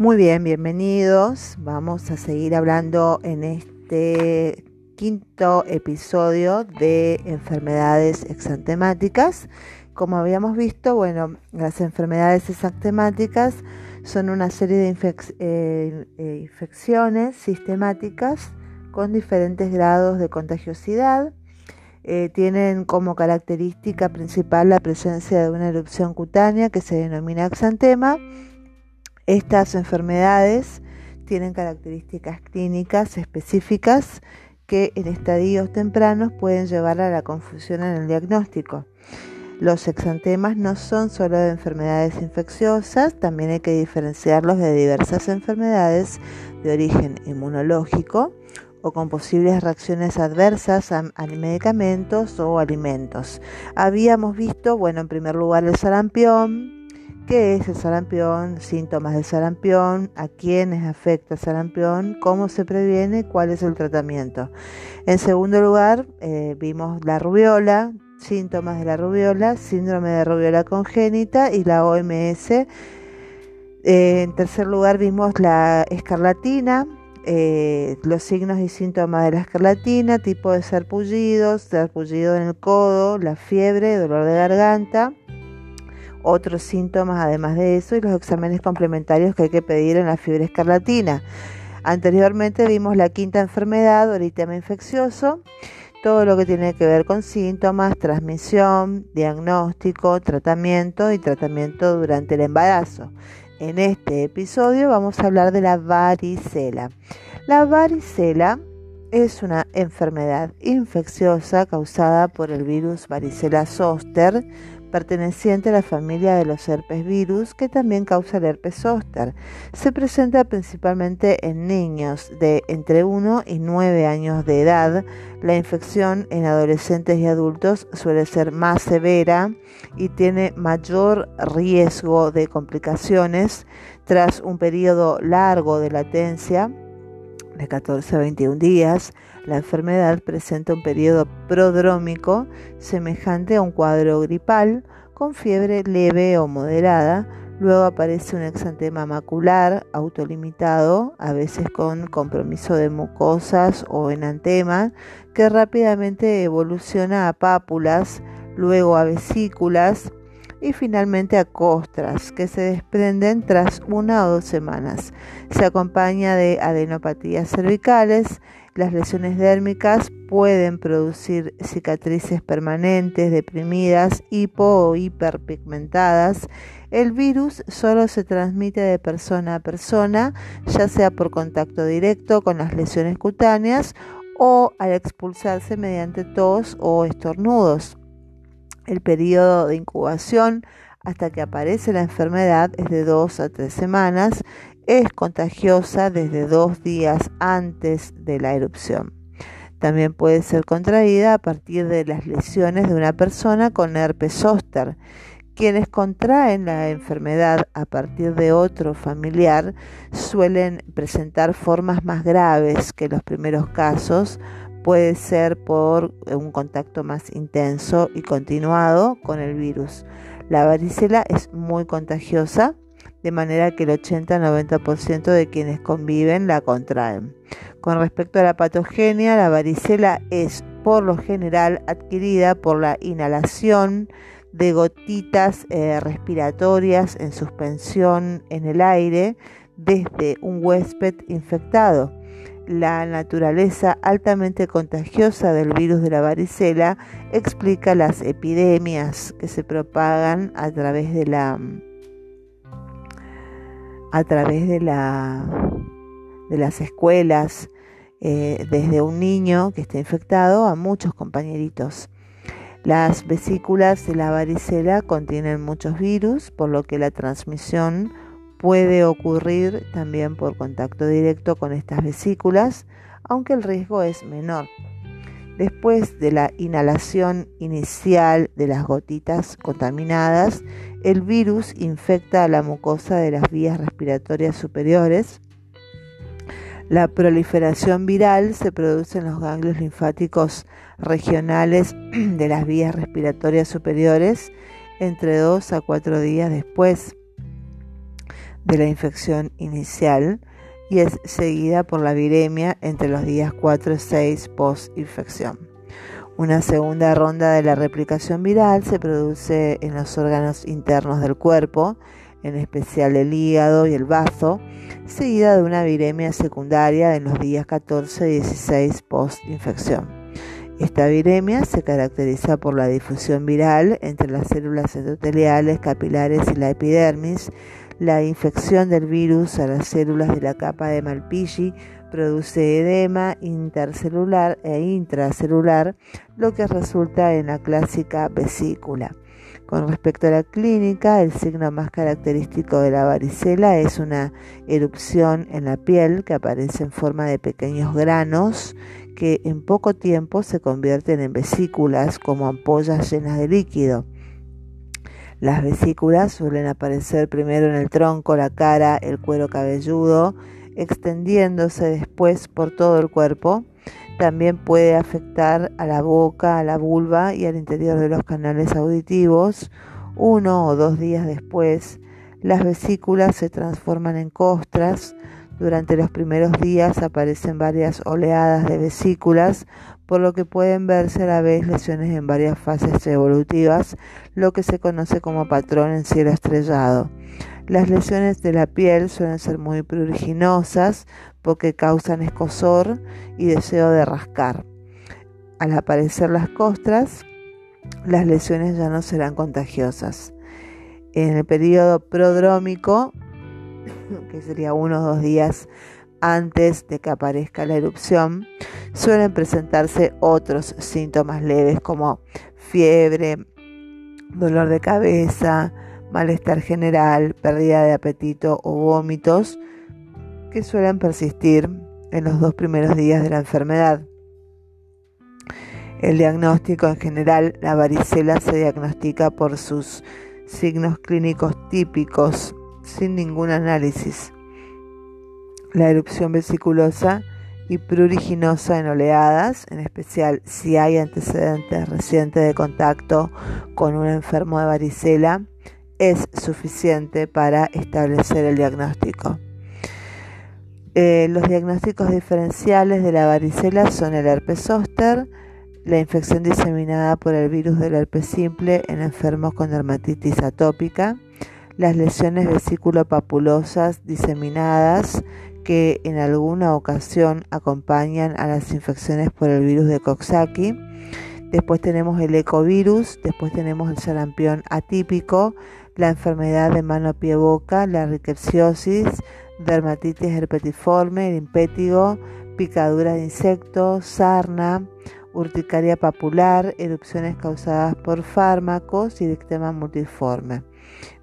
Muy bien, bienvenidos. Vamos a seguir hablando en este quinto episodio de enfermedades exantemáticas. Como habíamos visto, bueno, las enfermedades exantemáticas son una serie de eh, eh, infecciones sistemáticas con diferentes grados de contagiosidad. Eh, tienen como característica principal la presencia de una erupción cutánea que se denomina exantema estas enfermedades tienen características clínicas específicas que en estadios tempranos pueden llevar a la confusión en el diagnóstico. Los exantemas no son solo de enfermedades infecciosas, también hay que diferenciarlos de diversas enfermedades de origen inmunológico o con posibles reacciones adversas a, medicamentos o alimentos. Habíamos visto, bueno, en primer lugar el sarampión, qué es el sarampión, síntomas del sarampión, a quiénes afecta sarampión, cómo se previene, cuál es el tratamiento. En segundo lugar, eh, vimos la rubiola, síntomas de la rubiola, síndrome de rubiola congénita y la OMS. Eh, en tercer lugar, vimos la escarlatina, eh, los signos y síntomas de la escarlatina, tipo de sarpullidos, sarpullido en el codo, la fiebre, dolor de garganta otros síntomas además de eso y los exámenes complementarios que hay que pedir en la fiebre escarlatina. Anteriormente vimos la quinta enfermedad, eritema infeccioso, todo lo que tiene que ver con síntomas, transmisión, diagnóstico, tratamiento y tratamiento durante el embarazo. En este episodio vamos a hablar de la varicela. La varicela es una enfermedad infecciosa causada por el virus varicela zoster perteneciente a la familia de los herpes virus que también causa el herpes zóster. Se presenta principalmente en niños de entre 1 y 9 años de edad. La infección en adolescentes y adultos suele ser más severa y tiene mayor riesgo de complicaciones tras un periodo largo de latencia de 14 a 21 días la enfermedad presenta un periodo prodrómico semejante a un cuadro gripal con fiebre leve o moderada. Luego aparece un exantema macular autolimitado, a veces con compromiso de mucosas o enantema, que rápidamente evoluciona a pápulas, luego a vesículas y finalmente a costras que se desprenden tras una o dos semanas. Se acompaña de adenopatías cervicales. Las lesiones dérmicas pueden producir cicatrices permanentes, deprimidas, hipo o hiperpigmentadas. El virus solo se transmite de persona a persona, ya sea por contacto directo con las lesiones cutáneas o al expulsarse mediante tos o estornudos. El periodo de incubación hasta que aparece la enfermedad es de dos a tres semanas. Es contagiosa desde dos días antes de la erupción. También puede ser contraída a partir de las lesiones de una persona con herpes zóster. Quienes contraen la enfermedad a partir de otro familiar suelen presentar formas más graves que los primeros casos, puede ser por un contacto más intenso y continuado con el virus. La varicela es muy contagiosa, de manera que el 80-90% de quienes conviven la contraen. Con respecto a la patogenia, la varicela es por lo general adquirida por la inhalación de gotitas eh, respiratorias en suspensión en el aire desde un huésped infectado la naturaleza altamente contagiosa del virus de la varicela explica las epidemias que se propagan a través de la a través de la de las escuelas eh, desde un niño que está infectado a muchos compañeritos. Las vesículas de la varicela contienen muchos virus, por lo que la transmisión Puede ocurrir también por contacto directo con estas vesículas, aunque el riesgo es menor. Después de la inhalación inicial de las gotitas contaminadas, el virus infecta a la mucosa de las vías respiratorias superiores. La proliferación viral se produce en los ganglios linfáticos regionales de las vías respiratorias superiores entre 2 a 4 días después de la infección inicial y es seguida por la viremia entre los días 4 y 6 post-infección. Una segunda ronda de la replicación viral se produce en los órganos internos del cuerpo, en especial el hígado y el bazo, seguida de una viremia secundaria en los días 14 y 16 post-infección. Esta viremia se caracteriza por la difusión viral entre las células endoteliales, capilares y la epidermis. La infección del virus a las células de la capa de Malpighi produce edema intercelular e intracelular, lo que resulta en la clásica vesícula. Con respecto a la clínica, el signo más característico de la varicela es una erupción en la piel que aparece en forma de pequeños granos que en poco tiempo se convierten en vesículas como ampollas llenas de líquido. Las vesículas suelen aparecer primero en el tronco, la cara, el cuero cabelludo, extendiéndose después por todo el cuerpo también puede afectar a la boca, a la vulva y al interior de los canales auditivos. Uno o dos días después, las vesículas se transforman en costras. Durante los primeros días aparecen varias oleadas de vesículas, por lo que pueden verse a la vez lesiones en varias fases evolutivas, lo que se conoce como patrón en cielo estrellado. Las lesiones de la piel suelen ser muy pruriginosas, porque causan escosor y deseo de rascar. Al aparecer las costras, las lesiones ya no serán contagiosas. En el periodo prodrómico, que sería uno dos días antes de que aparezca la erupción, suelen presentarse otros síntomas leves como fiebre, dolor de cabeza, malestar general, pérdida de apetito o vómitos, que suelen persistir en los dos primeros días de la enfermedad. El diagnóstico en general, la varicela se diagnostica por sus signos clínicos típicos, sin ningún análisis. La erupción vesiculosa y pruriginosa en oleadas, en especial si hay antecedentes recientes de contacto con un enfermo de varicela, es suficiente para establecer el diagnóstico. Eh, los diagnósticos diferenciales de la varicela son el herpes zóster, la infección diseminada por el virus del herpes simple en enfermos con dermatitis atópica, las lesiones vesículo-papulosas diseminadas que en alguna ocasión acompañan a las infecciones por el virus de Coxsackie. Después tenemos el ecovirus, después tenemos el sarampión atípico, la enfermedad de mano-pie-boca, la ricketsiosis, dermatitis herpetiforme, impétigo, picadura de insectos, sarna, urticaria papular, erupciones causadas por fármacos y dictema multiforme.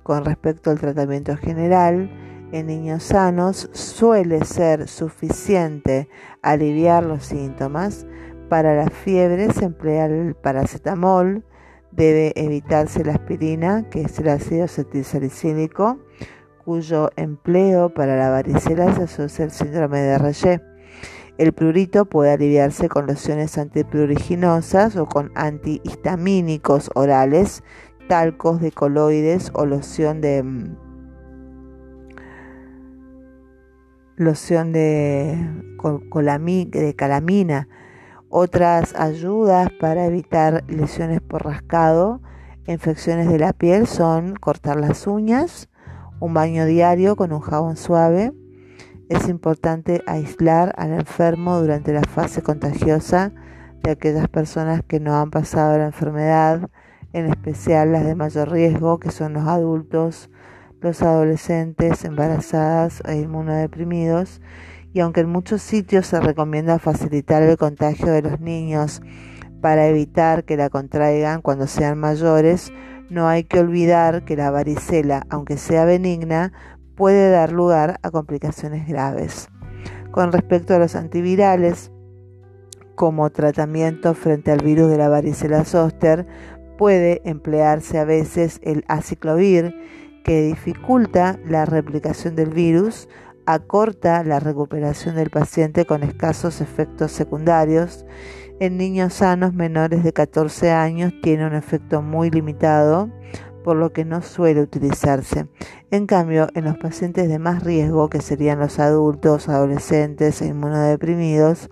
Con respecto al tratamiento general, en niños sanos suele ser suficiente aliviar los síntomas. Para la fiebre se emplea el paracetamol, debe evitarse la aspirina, que es el ácido acetilsalicílico cuyo empleo para la varicela se asocia al síndrome de Rayet. El prurito puede aliviarse con lociones antipruriginosas o con antihistamínicos orales, talcos de coloides o loción de loción de, calamina. Otras ayudas para evitar lesiones por rascado, infecciones de la piel son cortar las uñas, un baño diario con un jabón suave. Es importante aislar al enfermo durante la fase contagiosa de aquellas personas que no han pasado la enfermedad, en especial las de mayor riesgo, que son los adultos, los adolescentes, embarazadas e inmunodeprimidos. Y aunque en muchos sitios se recomienda facilitar el contagio de los niños para evitar que la contraigan cuando sean mayores, no hay que olvidar que la varicela, aunque sea benigna, puede dar lugar a complicaciones graves. Con respecto a los antivirales, como tratamiento frente al virus de la varicela zoster, puede emplearse a veces el aciclovir, que dificulta la replicación del virus, acorta la recuperación del paciente con escasos efectos secundarios en niños sanos menores de 14 años tiene un efecto muy limitado, por lo que no suele utilizarse. En cambio, en los pacientes de más riesgo, que serían los adultos, adolescentes e inmunodeprimidos,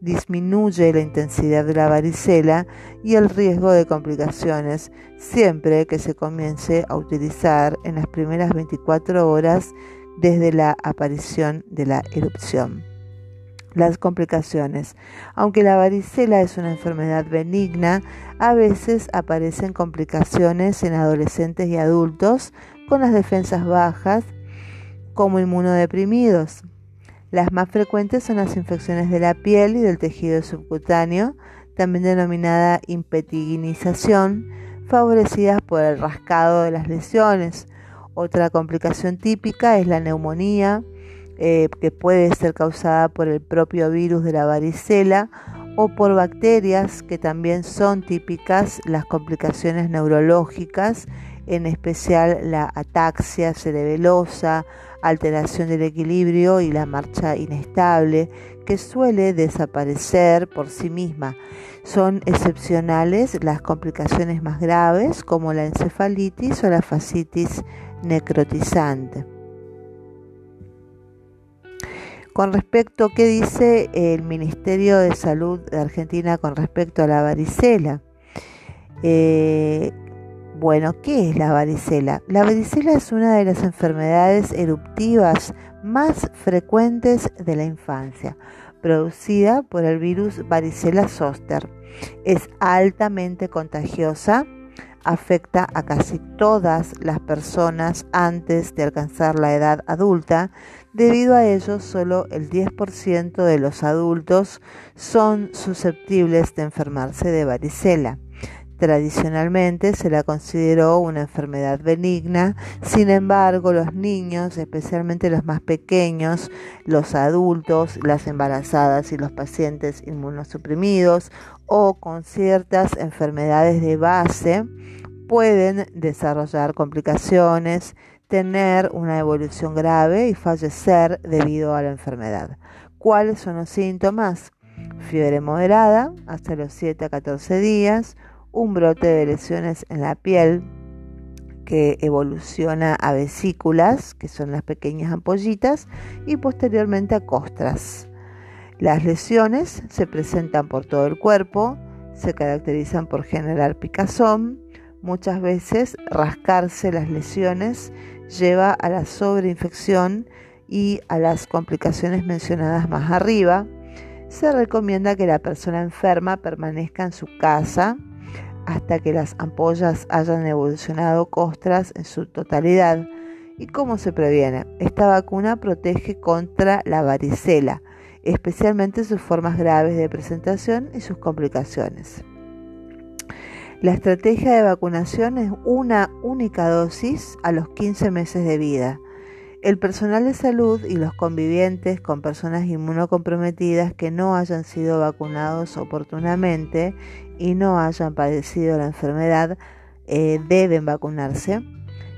disminuye la intensidad de la varicela y el riesgo de complicaciones siempre que se comience a utilizar en las primeras 24 horas desde la aparición de la erupción. Las complicaciones. Aunque la varicela es una enfermedad benigna, a veces aparecen complicaciones en adolescentes y adultos con las defensas bajas como inmunodeprimidos. Las más frecuentes son las infecciones de la piel y del tejido subcutáneo, también denominada impetiginización, favorecidas por el rascado de las lesiones. Otra complicación típica es la neumonía, eh, que puede ser causada por el propio virus de la varicela o por bacterias, que también son típicas las complicaciones neurológicas, en especial la ataxia cerebelosa, alteración del equilibrio y la marcha inestable, que suele desaparecer por sí misma. Son excepcionales las complicaciones más graves como la encefalitis o la fascitis necrotizante. Con respecto a qué dice el Ministerio de Salud de Argentina con respecto a la varicela. Eh, bueno, ¿qué es la varicela? La varicela es una de las enfermedades eruptivas más frecuentes de la infancia, producida por el virus varicela zoster. Es altamente contagiosa, afecta a casi todas las personas antes de alcanzar la edad adulta. Debido a ello, solo el 10% de los adultos son susceptibles de enfermarse de varicela. Tradicionalmente se la consideró una enfermedad benigna, sin embargo los niños, especialmente los más pequeños, los adultos, las embarazadas y los pacientes inmunosuprimidos o con ciertas enfermedades de base pueden desarrollar complicaciones, tener una evolución grave y fallecer debido a la enfermedad. ¿Cuáles son los síntomas? Fiebre moderada hasta los 7 a 14 días, un brote de lesiones en la piel que evoluciona a vesículas, que son las pequeñas ampollitas, y posteriormente a costras. Las lesiones se presentan por todo el cuerpo, se caracterizan por generar picazón, muchas veces rascarse las lesiones lleva a la sobreinfección y a las complicaciones mencionadas más arriba. Se recomienda que la persona enferma permanezca en su casa hasta que las ampollas hayan evolucionado costras en su totalidad. ¿Y cómo se previene? Esta vacuna protege contra la varicela, especialmente sus formas graves de presentación y sus complicaciones. La estrategia de vacunación es una única dosis a los 15 meses de vida. El personal de salud y los convivientes con personas inmunocomprometidas que no hayan sido vacunados oportunamente y no hayan padecido la enfermedad eh, deben vacunarse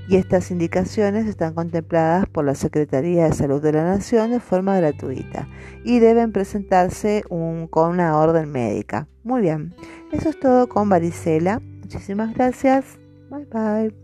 y estas indicaciones están contempladas por la Secretaría de Salud de la Nación de forma gratuita y deben presentarse con una orden médica. Muy bien, eso es todo con varicela. Muchísimas gracias. Bye bye.